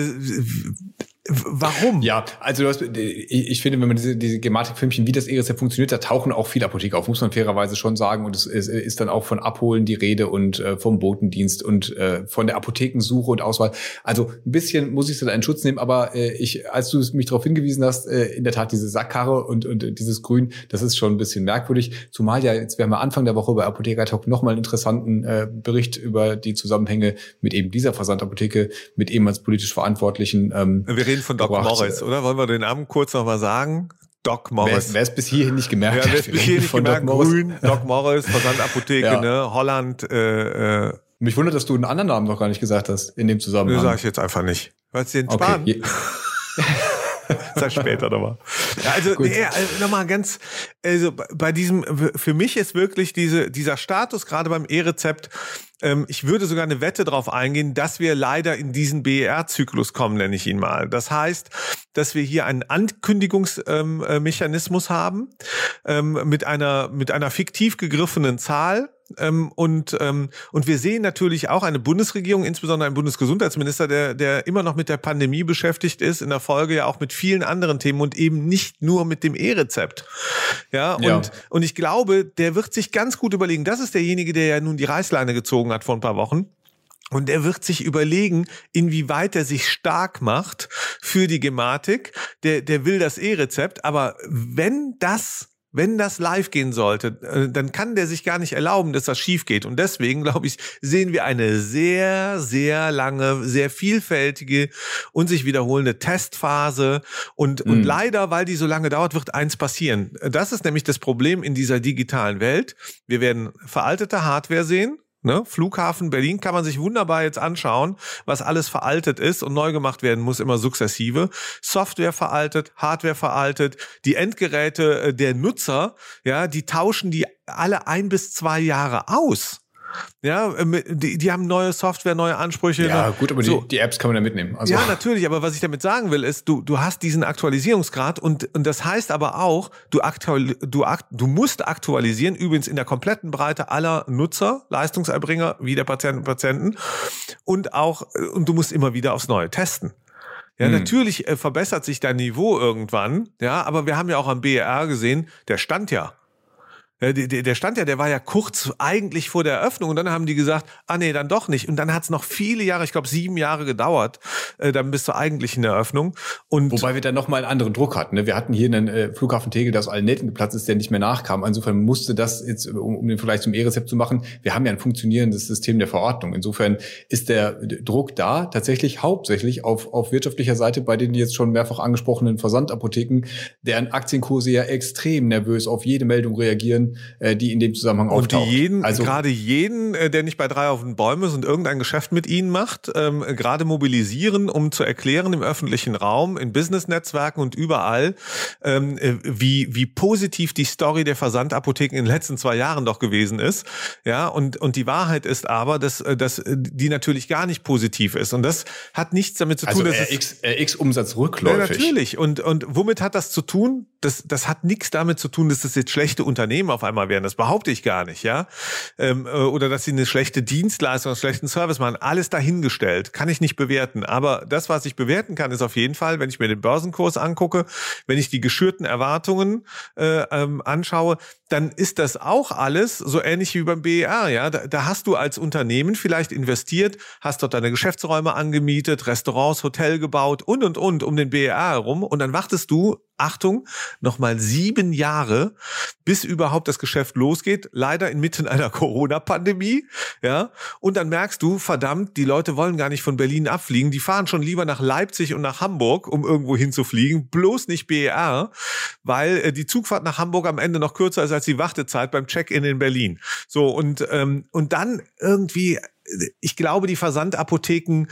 Warum? Ja, also du hast, ich finde, wenn man diese, diese Gematik-Filmchen, wie das E-Rezept funktioniert, da tauchen auch viele Apotheker auf, muss man fairerweise schon sagen. Und es, es ist dann auch von Abholen die Rede und äh, vom Botendienst und äh, von der Apothekensuche und Auswahl. Also ein bisschen muss ich da in Schutz nehmen, aber äh, ich, als du mich darauf hingewiesen hast, äh, in der Tat diese Sackkarre und, und dieses Grün, das ist schon ein bisschen merkwürdig. Zumal ja, jetzt werden wir Anfang der Woche bei Apotheker Talk nochmal einen interessanten äh, Bericht über die Zusammenhänge mit eben dieser Versandapotheke, mit eben als politisch Verantwortlichen. Ähm, reden von Doc Morris, oder? Wollen wir den Namen kurz nochmal sagen? Doc Morris. Wer es bis hierhin nicht gemerkt hat. Ja, wer es bis hierhin nicht gemerkt hat, Grün, Doc Morris, Versandapotheke, ja. ne, Holland. Äh, äh. Mich wundert, dass du einen anderen Namen noch gar nicht gesagt hast in dem Zusammenhang. Das sage ich jetzt einfach nicht. Weil es den okay. sparen. Sag später nochmal. Also, nee, also nochmal ganz, also bei diesem, für mich ist wirklich diese, dieser Status gerade beim E-Rezept, ähm, ich würde sogar eine Wette darauf eingehen, dass wir leider in diesen BER-Zyklus kommen, nenne ich ihn mal. Das heißt, dass wir hier einen Ankündigungsmechanismus ähm, äh, haben ähm, mit einer mit einer fiktiv gegriffenen Zahl ähm, und, ähm, und wir sehen natürlich auch eine Bundesregierung, insbesondere einen Bundesgesundheitsminister, der, der immer noch mit der Pandemie beschäftigt ist, in der Folge ja auch mit vielen anderen Themen und eben nicht nur mit dem E-Rezept. Ja, ja, und, und ich glaube, der wird sich ganz gut überlegen, das ist derjenige, der ja nun die Reißleine gezogen hat vor ein paar Wochen. Und er wird sich überlegen, inwieweit er sich stark macht für die Gematik. Der, der will das E-Rezept. Aber wenn das wenn das live gehen sollte, äh, dann kann der sich gar nicht erlauben, dass das schief geht. Und deswegen, glaube ich, sehen wir eine sehr, sehr lange, sehr vielfältige und sich wiederholende Testphase. Und, mhm. und leider, weil die so lange dauert, wird eins passieren. Das ist nämlich das Problem in dieser digitalen Welt. Wir werden veraltete Hardware sehen. Ne? Flughafen Berlin kann man sich wunderbar jetzt anschauen, was alles veraltet ist und neu gemacht werden muss, immer sukzessive. Software veraltet, Hardware veraltet, die Endgeräte äh, der Nutzer, ja, die tauschen die alle ein bis zwei Jahre aus. Ja, äh, die, die haben neue Software, neue Ansprüche. Ja, ne? gut, aber so. die, die Apps kann man ja mitnehmen. Also. Ja, natürlich, aber was ich damit sagen will, ist, du, du hast diesen Aktualisierungsgrad und, und das heißt aber auch, du, aktual, du, du musst aktualisieren, übrigens in der kompletten Breite aller Nutzer, Leistungserbringer, wie der Patienten und Patienten und auch, und du musst immer wieder aufs Neue testen. Ja, hm. natürlich äh, verbessert sich dein Niveau irgendwann, ja, aber wir haben ja auch am BER gesehen, der stand ja. Der, der stand ja, der war ja kurz eigentlich vor der Eröffnung und dann haben die gesagt, ah nee, dann doch nicht. Und dann hat es noch viele Jahre, ich glaube sieben Jahre gedauert, äh, dann bis zur eigentlichen Eröffnung. Und Wobei wir dann nochmal einen anderen Druck hatten. Ne? Wir hatten hier einen äh, Flughafen Tegel, der aus allen Nähten geplatzt ist, der nicht mehr nachkam. Insofern musste das jetzt, um, um den Vergleich zum E-Rezept zu machen, wir haben ja ein funktionierendes System der Verordnung. Insofern ist der Druck da tatsächlich hauptsächlich auf, auf wirtschaftlicher Seite bei den jetzt schon mehrfach angesprochenen Versandapotheken, deren Aktienkurse ja extrem nervös auf jede Meldung reagieren äh, die in dem Zusammenhang und auftaucht. Und jeden, also gerade jeden, äh, der nicht bei drei auf den Bäumen ist und irgendein Geschäft mit ihnen macht, ähm, gerade mobilisieren, um zu erklären im öffentlichen Raum, in Business-Netzwerken und überall, ähm, äh, wie, wie positiv die Story der Versandapotheken in den letzten zwei Jahren doch gewesen ist. Ja, und, und die Wahrheit ist aber, dass, dass die natürlich gar nicht positiv ist. Und das hat nichts damit zu tun, also dass RX, RX-Umsatz rückläufig. Ja, natürlich. Und, und womit hat das zu tun? Das, das hat nichts damit zu tun, dass das jetzt schlechte Unternehmen auf einmal werden. Das behaupte ich gar nicht, ja. Ähm, äh, oder dass sie eine schlechte Dienstleistung, einen schlechten Service machen. Alles dahingestellt. Kann ich nicht bewerten. Aber das, was ich bewerten kann, ist auf jeden Fall, wenn ich mir den Börsenkurs angucke, wenn ich die geschürten Erwartungen äh, ähm, anschaue, dann ist das auch alles so ähnlich wie beim BER, ja. Da, da hast du als Unternehmen vielleicht investiert, hast dort deine Geschäftsräume angemietet, Restaurants, Hotel gebaut und und und um den BER herum und dann wartest du Achtung, nochmal sieben Jahre, bis überhaupt das Geschäft losgeht. Leider inmitten einer Corona-Pandemie. Ja. Und dann merkst du, verdammt, die Leute wollen gar nicht von Berlin abfliegen. Die fahren schon lieber nach Leipzig und nach Hamburg, um irgendwo hinzufliegen. Bloß nicht BER, weil äh, die Zugfahrt nach Hamburg am Ende noch kürzer ist als die Wartezeit beim Check-in in Berlin. So, und, ähm, und dann irgendwie ich glaube, die Versandapotheken,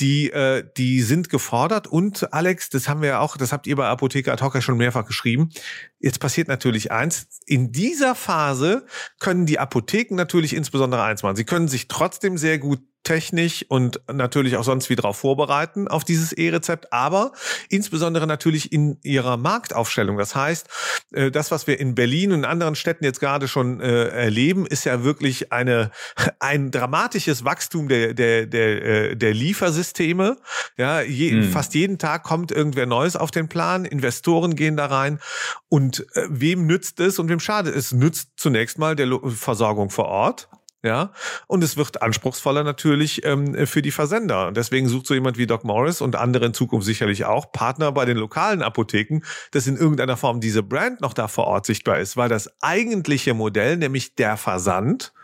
die, äh, die sind gefordert. Und Alex, das haben wir ja auch, das habt ihr bei Apotheker ad hoc ja schon mehrfach geschrieben. Jetzt passiert natürlich eins. In dieser Phase können die Apotheken natürlich insbesondere eins machen. Sie können sich trotzdem sehr gut technisch und natürlich auch sonst wie darauf vorbereiten auf dieses E-Rezept, aber insbesondere natürlich in ihrer Marktaufstellung. Das heißt, äh, das, was wir in Berlin und anderen Städten jetzt gerade schon äh, erleben, ist ja wirklich eine, ein dramatisches Wachstum der, der, der, äh, der Liefersysteme. Ja, je, hm. fast jeden Tag kommt irgendwer Neues auf den Plan. Investoren gehen da rein. Und wem nützt es und wem schadet es? Nützt zunächst mal der Versorgung vor Ort ja. Und es wird anspruchsvoller natürlich ähm, für die Versender. Und deswegen sucht so jemand wie Doc Morris und andere in Zukunft sicherlich auch Partner bei den lokalen Apotheken, dass in irgendeiner Form diese Brand noch da vor Ort sichtbar ist, weil das eigentliche Modell, nämlich der Versand,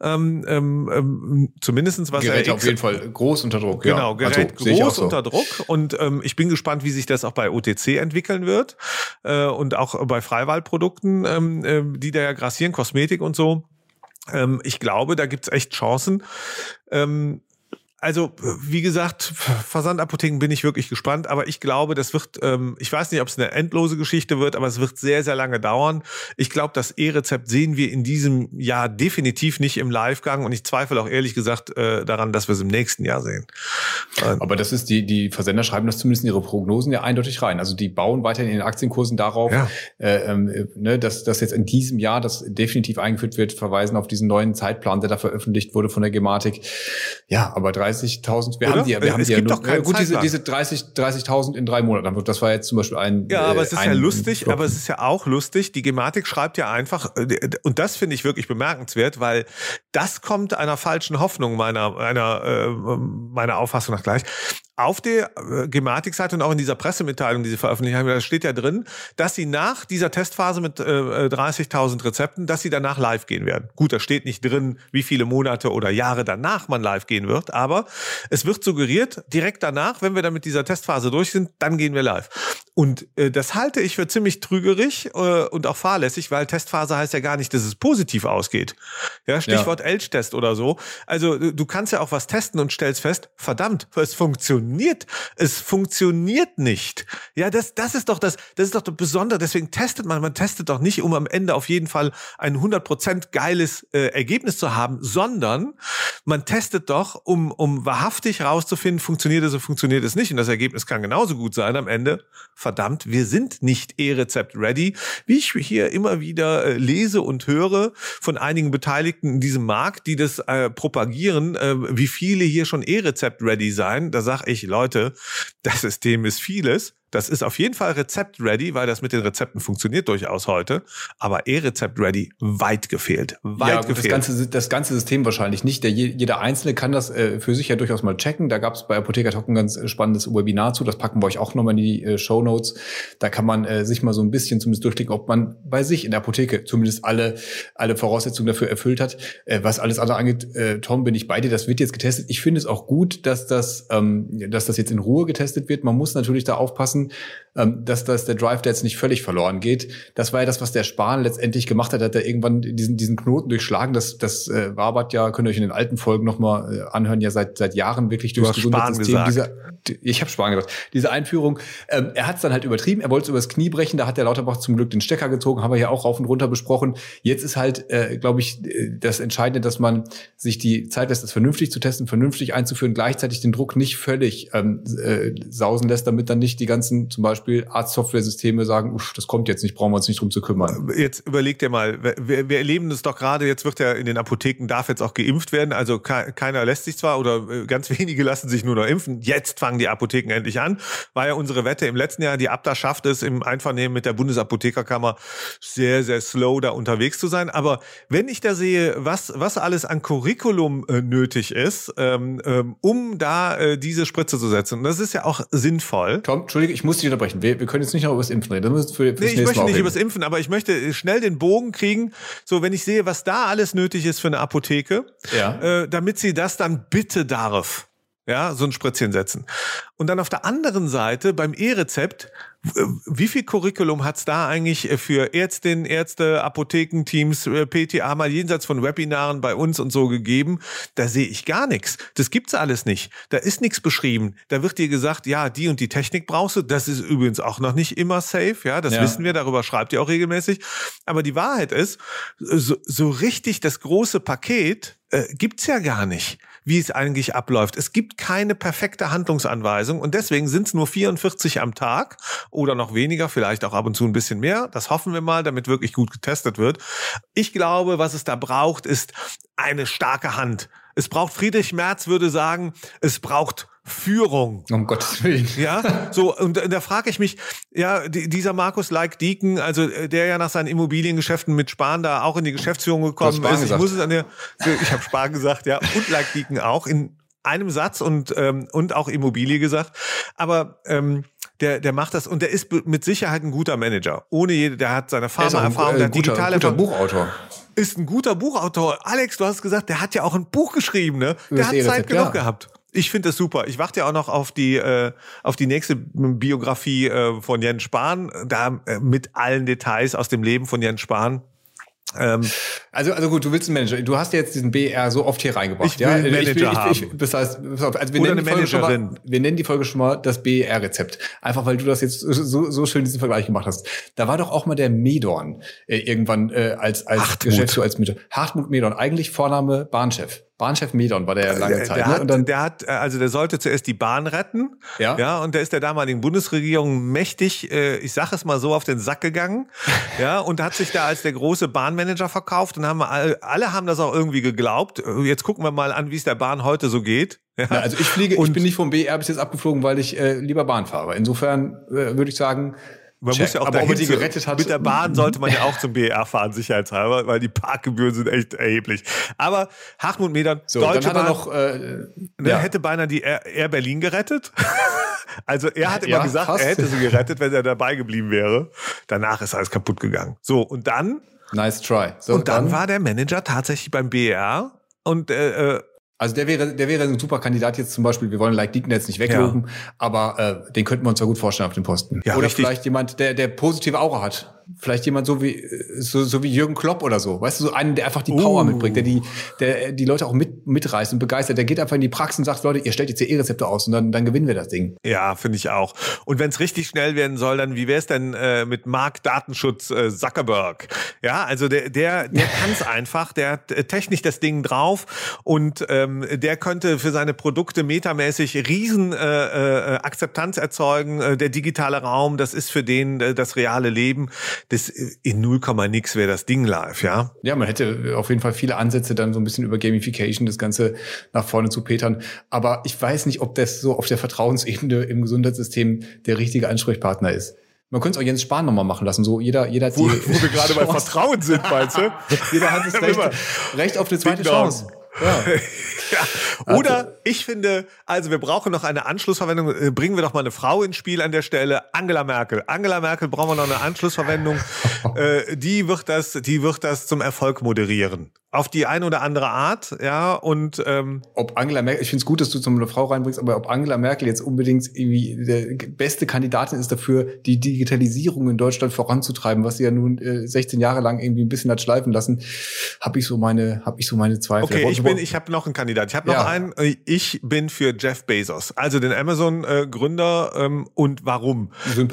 ähm, ähm, ähm zumindestens was Gerät auf jeden Fall groß unter Druck. Genau, Gerät also, groß so. unter Druck und ähm, ich bin gespannt, wie sich das auch bei OTC entwickeln wird äh, und auch bei Freiwahlprodukten, ähm, äh, die da ja grassieren, Kosmetik und so. Ähm, ich glaube, da gibt's echt Chancen. Ähm, also, wie gesagt, Versandapotheken bin ich wirklich gespannt, aber ich glaube, das wird, ähm, ich weiß nicht, ob es eine endlose Geschichte wird, aber es wird sehr, sehr lange dauern. Ich glaube, das E-Rezept sehen wir in diesem Jahr definitiv nicht im Livegang und ich zweifle auch ehrlich gesagt äh, daran, dass wir es im nächsten Jahr sehen. Ähm, aber das ist, die, die Versender schreiben das zumindest in ihre Prognosen ja eindeutig rein. Also die bauen weiterhin in den Aktienkursen darauf, ja. äh, ähm, ne, dass, dass jetzt in diesem Jahr das definitiv eingeführt wird, verweisen auf diesen neuen Zeitplan, der da veröffentlicht wurde von der Gematik. Ja, aber drei 30.000. Wir Oder? haben die, wir haben es die gibt ja nur, doch gut, diese, diese 30, 30.000 in drei Monaten. Das war jetzt zum Beispiel ein. Ja, aber es ist ja lustig, aber es ist ja auch lustig. Die Gematik schreibt ja einfach, äh, und das finde ich wirklich bemerkenswert, weil das kommt einer falschen Hoffnung meiner, einer, äh, meiner Auffassung nach gleich auf der äh, Gematik-Seite und auch in dieser Pressemitteilung, die sie veröffentlicht haben, da steht ja drin, dass sie nach dieser Testphase mit äh, 30.000 Rezepten, dass sie danach live gehen werden. Gut, da steht nicht drin, wie viele Monate oder Jahre danach man live gehen wird, aber es wird suggeriert, direkt danach, wenn wir dann mit dieser Testphase durch sind, dann gehen wir live. Und äh, das halte ich für ziemlich trügerig äh, und auch fahrlässig, weil Testphase heißt ja gar nicht, dass es positiv ausgeht. Ja, Stichwort ja. Elch-Test oder so. Also du kannst ja auch was testen und stellst fest, verdammt, es funktioniert. Es funktioniert nicht. Ja, das, das ist doch das, das ist doch das Besondere. Deswegen testet man, man testet doch nicht, um am Ende auf jeden Fall ein 100% geiles äh, Ergebnis zu haben, sondern man testet doch, um, um wahrhaftig rauszufinden, funktioniert es oder funktioniert es nicht. Und das Ergebnis kann genauso gut sein am Ende verdammt, wir sind nicht E-Rezept ready, wie ich hier immer wieder äh, lese und höre von einigen Beteiligten in diesem Markt, die das äh, propagieren, äh, wie viele hier schon E-Rezept ready sein. Da sage ich, Leute, das System ist vieles. Das ist auf jeden Fall Rezept-ready, weil das mit den Rezepten funktioniert durchaus heute. Aber E-Rezept-ready weit gefehlt. Weit ja, gefehlt. Das ganze, das ganze System wahrscheinlich nicht. Der, jeder Einzelne kann das äh, für sich ja durchaus mal checken. Da gab es bei Apotheker Talk ein ganz äh, spannendes Webinar zu. Das packen wir euch auch nochmal in die äh, Show Notes. Da kann man äh, sich mal so ein bisschen zumindest durchklicken, ob man bei sich in der Apotheke zumindest alle, alle Voraussetzungen dafür erfüllt hat. Äh, was alles andere angeht, äh, Tom, bin ich bei dir. Das wird jetzt getestet. Ich finde es auch gut, dass das, ähm, dass das jetzt in Ruhe getestet wird. Man muss natürlich da aufpassen, lassen, ähm, dass, dass der Drive da jetzt nicht völlig verloren geht. Das war ja das, was der Spahn letztendlich gemacht hat. Hat er irgendwann diesen, diesen Knoten durchschlagen. Das, das äh, Wabert ja, könnt ihr euch in den alten Folgen nochmal äh, anhören, ja seit, seit Jahren wirklich durchs Gesundheitssystem. Dieser, ich habe Spahn gesagt. Diese Einführung, ähm, er hat es dann halt übertrieben. Er wollte es übers Knie brechen. Da hat der Lauterbach zum Glück den Stecker gezogen. Haben wir ja auch rauf und runter besprochen. Jetzt ist halt, äh, glaube ich, äh, das Entscheidende, dass man sich die Zeit lässt, das vernünftig zu testen, vernünftig einzuführen, gleichzeitig den Druck nicht völlig ähm, äh, sausen lässt, damit dann nicht die ganzen zum Beispiel Beispiel Arztsoftware-Systeme sagen, uff, das kommt jetzt nicht, brauchen wir uns nicht drum zu kümmern. Jetzt überleg dir mal, wir, wir erleben das doch gerade, jetzt wird ja in den Apotheken, darf jetzt auch geimpft werden, also keiner lässt sich zwar oder äh, ganz wenige lassen sich nur noch impfen, jetzt fangen die Apotheken endlich an, war ja unsere Wette im letzten Jahr, die Abda schafft es im Einvernehmen mit der Bundesapothekerkammer sehr, sehr slow da unterwegs zu sein, aber wenn ich da sehe, was, was alles an Curriculum äh, nötig ist, ähm, ähm, um da äh, diese Spritze zu setzen, und das ist ja auch sinnvoll. Tom, Entschuldige, ich muss dich unterbrechen sprechen. Wir, wir können jetzt nicht noch über das Impfen reden. Das für, nee, ich möchte nicht über das Impfen, aber ich möchte schnell den Bogen kriegen. So, wenn ich sehe, was da alles nötig ist für eine Apotheke, ja. äh, damit sie das dann bitte darf ja, so ein Spritzchen setzen. Und dann auf der anderen Seite beim E-Rezept, wie viel Curriculum hat's da eigentlich äh, für Ärztinnen, Ärzte, Apothekenteams, äh, PTA mal jenseits von Webinaren bei uns und so gegeben? Da sehe ich gar nichts. Das gibt's alles nicht. Da ist nichts beschrieben. Da wird dir gesagt, ja, die und die Technik brauchst du. Das ist übrigens auch noch nicht immer safe. Ja, das ja. wissen wir. Darüber schreibt ihr auch regelmäßig. Aber die Wahrheit ist, so, so richtig das große Paket äh, gibt's ja gar nicht. Wie es eigentlich abläuft. Es gibt keine perfekte Handlungsanweisung und deswegen sind es nur 44 am Tag oder noch weniger, vielleicht auch ab und zu ein bisschen mehr. Das hoffen wir mal, damit wirklich gut getestet wird. Ich glaube, was es da braucht, ist eine starke Hand. Es braucht Friedrich Merz würde sagen, es braucht Führung. Um Gottes Willen. Ja, so, und da frage ich mich, ja, dieser Markus Like Deacon, also äh, der ja nach seinen Immobiliengeschäften mit Spahn da auch in die Geschäftsführung gekommen ist. Ich muss es an der, ich habe Spahn gesagt, ja, und Like Deacon auch in einem Satz und, ähm, und auch Immobilie gesagt. Aber ähm, der, der macht das und der ist mit Sicherheit ein guter Manager. Ohne jede, der hat seine Pharmaerfahrung, äh, der guter, digitale guter Buchautor. Ist ein guter Buchautor. Alex, du hast gesagt, der hat ja auch ein Buch geschrieben, ne? Der hat E-Rezept, Zeit genug gehabt. Ich finde das super. Ich warte ja auch noch auf die äh, auf die nächste Biografie äh, von Jens Spahn, da äh, mit allen Details aus dem Leben von Jens Spahn. Ähm, Also, also gut, du willst einen Manager. Du hast ja jetzt diesen BR so oft hier reingebracht. Ich will ja? Manager ich, ich, ich, das heißt, pass auf, also wir, Oder nennen die eine Folge schon mal, Managerin. wir nennen die Folge schon mal das BER-Rezept. Einfach weil du das jetzt so, so schön diesen Vergleich gemacht hast. Da war doch auch mal der Medorn äh, irgendwann äh, als, als Hartmut. Geschäftsführer, als Manager. Hartmut Medorn, eigentlich Vorname Bahnchef. Bahnchef Medorn war der lange der, Zeit. der, ne? hat, dann, der hat, äh, also der sollte zuerst die Bahn retten, Ja. ja, und der ist der damaligen Bundesregierung mächtig, äh, ich sag es mal so, auf den Sack gegangen, ja, und hat sich da als der große Bahnmanager verkauft und haben alle, alle haben das auch irgendwie geglaubt. Äh, Jetzt gucken wir mal an, wie es der Bahn heute so geht. Ja. na, also ich fliege, ich Und- bin nicht vom BR bis jetzt abgeflogen, weil ich äh, lieber Bahn fahre. Insofern äh, würde ich sagen, Man check. muss ja auch aber er dahin die gerettet hat. Mit der Bahn sollte man ja auch zum BR fahren, sicherheitshalber, weil die Parkgebühren sind echt erheblich. Aber Hartmut Medern, so, Deutsche dann hat er Bahn, noch äh, ne, ja. hätte beinahe die Air, Air Berlin gerettet. Also er hat immer Ja, gesagt, fast. er hätte sie gerettet, wenn er dabei geblieben wäre. Danach ist alles kaputt gegangen. So, und dann, Nice try. So, und dann, war der Manager tatsächlich beim BR und äh, äh, Also der wäre, der wäre ein super Kandidat jetzt zum Beispiel. Wir wollen Like Deacon jetzt nicht wegloben, aber äh, den könnten wir uns ja gut vorstellen auf dem Posten. Ja, oder richtig. vielleicht jemand, der, der positive Aura hat. Vielleicht jemand so wie, so, so wie Jürgen Klopp oder so. Weißt du, so einen, der einfach die Power Uh. mitbringt, der die, der die Leute auch mit, mitreißt und begeistert. Der geht einfach in die Praxis und sagt, Leute, ihr stellt jetzt hier E-Rezepte aus und dann, dann gewinnen wir das Ding. ja, finde ich auch. Und wenn es richtig schnell werden soll, dann wie wäre es denn äh, mit Mark Datenschutz äh, Zuckerberg? Ja, also der, der, der kann es einfach, der hat äh, technisch das Ding drauf und ähm, der könnte für seine Produkte metamäßig riesen äh, äh, Akzeptanz erzeugen. Äh, der digitale Raum, das ist für den äh, das reale Leben. Das äh, in 0, nix wäre das Ding live, ja. Ja, man hätte auf jeden Fall viele Ansätze, dann so ein bisschen über Gamification das Ganze nach vorne zu petern. Aber ich weiß nicht, ob das so auf der Vertrauensebene im Gesundheitssystem der richtige Ansprechpartner ist. Man könnte es auch Jens Spahn nochmal machen lassen. So jeder, jeder hat Wo, die wo wir gerade bei. Vertrauen sind, meinst du? Jeder hat das Recht, Recht auf eine zweite. Chance. Ja. Ja. Oder ich finde, also wir brauchen noch eine Anschlussverwendung. Äh, Bringen wir doch mal eine Frau ins Spiel an der Stelle. Angela Merkel. Angela Merkel brauchen wir noch eine Anschlussverwendung. äh, die wird das, die wird das zum Erfolg moderieren. Auf die eine oder andere Art, ja. Und ähm, Ob Angela Merkel, ich finde es gut, dass du zum eine Frau reinbringst, aber ob Angela Merkel jetzt unbedingt irgendwie der beste Kandidatin ist dafür, die Digitalisierung in Deutschland voranzutreiben, was sie ja nun äh, 16 Jahre lang irgendwie ein bisschen hat schleifen lassen, habe ich so meine, habe ich so meine Zweifel. okay, ich bin, ich habe noch einen Kandidat. Ich habe noch Ja. einen. Äh, Ich bin für Jeff Bezos, also den Amazon-Gründer. Ähm, und warum?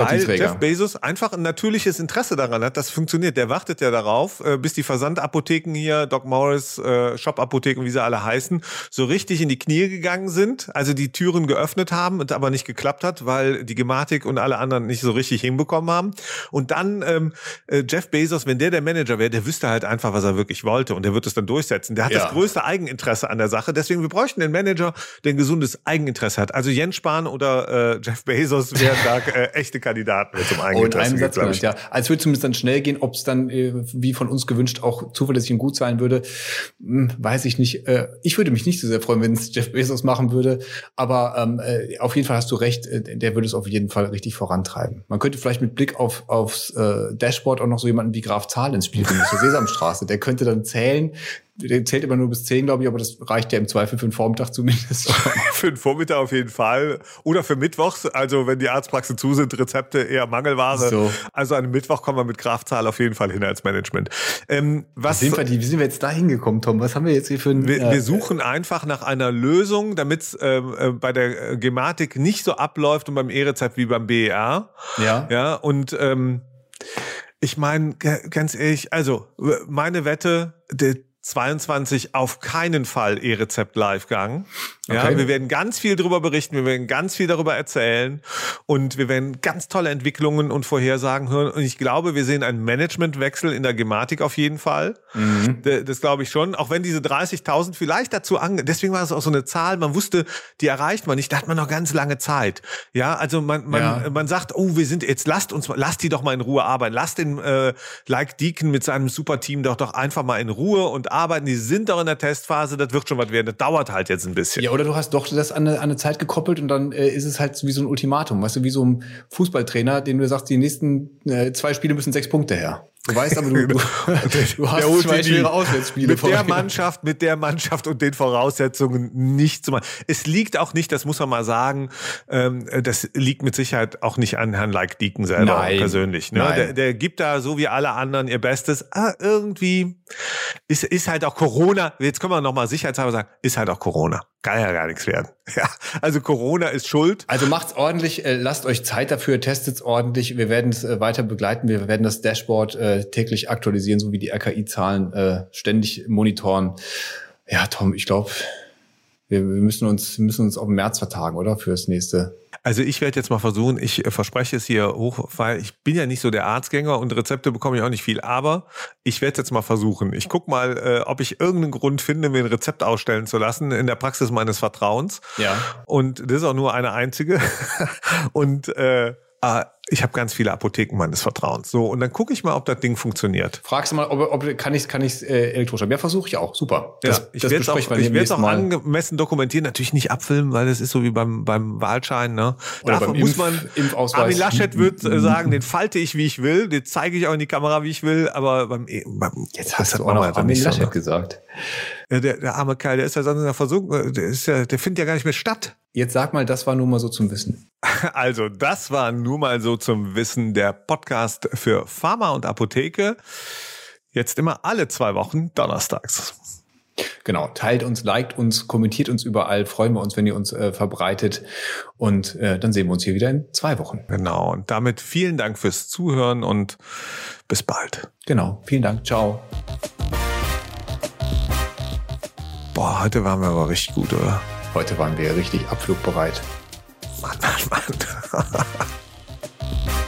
Weil. Jeff Bezos einfach ein natürliches Interesse daran hat, das funktioniert. Der wartet ja darauf, äh, bis die Versandapotheken hier, Doc Morris, äh, Shop-Apotheken, wie sie alle heißen, so richtig in die Knie gegangen sind, also die Türen geöffnet haben und aber nicht geklappt hat, weil die Gematik und alle anderen nicht so richtig hinbekommen haben. Und dann ähm, äh, Jeff Bezos, wenn der der Manager wäre, der wüsste halt einfach, was er wirklich wollte und der wird es dann durchsetzen. Der hat Ja. das größte Eigeninteresse an der Sache. Deswegen, wir bräuchten den Manager, der ein gesundes Eigeninteresse hat. Also Jens Spahn oder äh, Jeff Bezos wären da äh, echte Kandidaten zum Oh, in Eigeninteresse. einem Satz genannt, ja. Als würde zumindest dann schnell gehen, ob es dann, äh, wie von uns gewünscht, auch zuverlässig und gut sein würde, hm, weiß ich nicht. Äh, ich würde mich nicht so sehr freuen, wenn es Jeff Bezos machen würde. Aber ähm, äh, auf jeden Fall hast du recht, äh, der würde es auf jeden Fall richtig vorantreiben. Man könnte vielleicht mit Blick auf aufs äh, Dashboard auch noch so jemanden wie Graf Zahl ins Spiel bringen, zur Sesamstraße. Der könnte dann zählen. Der zählt immer nur bis zehn, glaube ich, aber das reicht ja im Zweifel für den Vormittag zumindest. Für den Vormittag auf jeden Fall. Oder für Mittwochs, also wenn die Arztpraxen zu sind, Rezepte eher Mangelware. So. Also an einem Mittwoch kommen wir mit Kraftzahl auf jeden Fall hin als Management. Ähm, was Sind wir, die, wie sind wir jetzt da hingekommen, Tom? Was haben wir jetzt hier für ein... wir, äh, wir suchen einfach nach einer Lösung, damit es ähm, äh, bei der äh, Gematik nicht so abläuft und beim E-Rezept wie beim BER. ja. Ja, und ähm, ich meine, ganz ehrlich, also meine Wette, der, 22 auf keinen Fall E-Rezept Live-Gang. Ja, Okay. wir werden ganz viel darüber berichten, wir werden ganz viel darüber erzählen und wir werden ganz tolle Entwicklungen und Vorhersagen hören. Und ich glaube, wir sehen einen Managementwechsel in der Gematik auf jeden Fall. D- Das glaube ich schon. Auch wenn diese 30.000 vielleicht dazu ange, deswegen war es auch so eine Zahl, man wusste, die erreicht man nicht, da hat man noch ganz lange Zeit. Ja, also man, man, Ja. man sagt, oh, wir sind jetzt, lasst uns, mal- lasst die doch mal in Ruhe arbeiten. Lasst den äh, Like Deacon mit seinem Superteam doch doch einfach mal in Ruhe und arbeiten. Die sind doch in der Testphase, das wird schon was werden. Das dauert halt jetzt ein bisschen. Ja, oder du hast doch das an eine, an eine Zeit gekoppelt und dann äh, ist es halt wie so ein Ultimatum, weißt du, wie so ein Fußballtrainer, den du sagst, die nächsten äh, zwei Spiele müssen sechs Punkte her. Du weißt aber, du, du, du hast Der zwei schwere Auswärtsspiele Mit der. Mannschaft, mit der Mannschaft und den Voraussetzungen nicht zu machen. Es liegt auch nicht, das muss man mal sagen, ähm, das liegt mit Sicherheit auch nicht an Herrn Like Deacon selber Nein. persönlich. Ne? Nein. Der, der gibt da so wie alle anderen ihr Bestes. Ah, irgendwie ist, ist halt auch Corona, jetzt können wir nochmal sicherheitshalber sagen, ist halt auch Corona. Kann ja gar nichts werden. Ja, also Corona ist schuld. Also macht's ordentlich, äh, lasst euch Zeit dafür, testet's ordentlich. Wir werden es äh, weiter begleiten. Wir werden das Dashboard äh, täglich aktualisieren, so wie die RKI-Zahlen äh, ständig monitoren. Ja, Tom, ich glaube, wir, müssen uns müssen uns auf den März vertagen, oder? Fürs nächste. Also ich werde jetzt mal versuchen, ich äh, verspreche es hier hoch, weil ich bin ja nicht so der Arztgänger und Rezepte bekomme ich auch nicht viel, aber ich werde es jetzt mal versuchen. Ich guck mal, äh, ob ich irgendeinen Grund finde, mir ein Rezept ausstellen zu lassen in der Praxis meines Vertrauens. Ja. Und das ist auch nur eine einzige. und äh, äh, ich habe ganz viele Apotheken meines Vertrauens. So, und dann gucke ich mal, ob das Ding funktioniert. Fragst du mal, ob, ob kann ich kann ich äh, elektronisch haben? Ja, versuche ich auch. Super. Ja, ich werde es auch, ich auch Mal. angemessen dokumentieren, natürlich nicht abfilmen, weil das ist so wie beim, beim Wahlschein. Ne? Oder Davon beim muss Impf- man, Impfausweis. Armin Laschet wird äh, sagen, den falte ich, wie ich will, den zeige ich auch in die Kamera, wie ich will, aber beim, E- beim Jetzt hast das du auch noch Armin nicht so, Laschet ne? gesagt. Ja, der, der arme Kerl, der ist ja sonst in der Versuchung, der ist ja, der findet ja gar nicht mehr statt. Jetzt sag mal, das war nur mal so zum Wissen. Also, das war nur mal so zum Wissen der Podcast für Pharma und Apotheke. Jetzt immer alle zwei Wochen donnerstags. Genau, teilt uns, liked uns, kommentiert uns überall. Freuen wir uns, wenn ihr uns äh, verbreitet. Und äh, dann sehen wir uns hier wieder in zwei Wochen. Genau. Und damit vielen Dank fürs Zuhören und bis bald. Genau, vielen Dank. Ciao. Boah, heute waren wir aber richtig gut, oder? Heute waren wir richtig abflugbereit. Mann, Mann, Mann. Bye.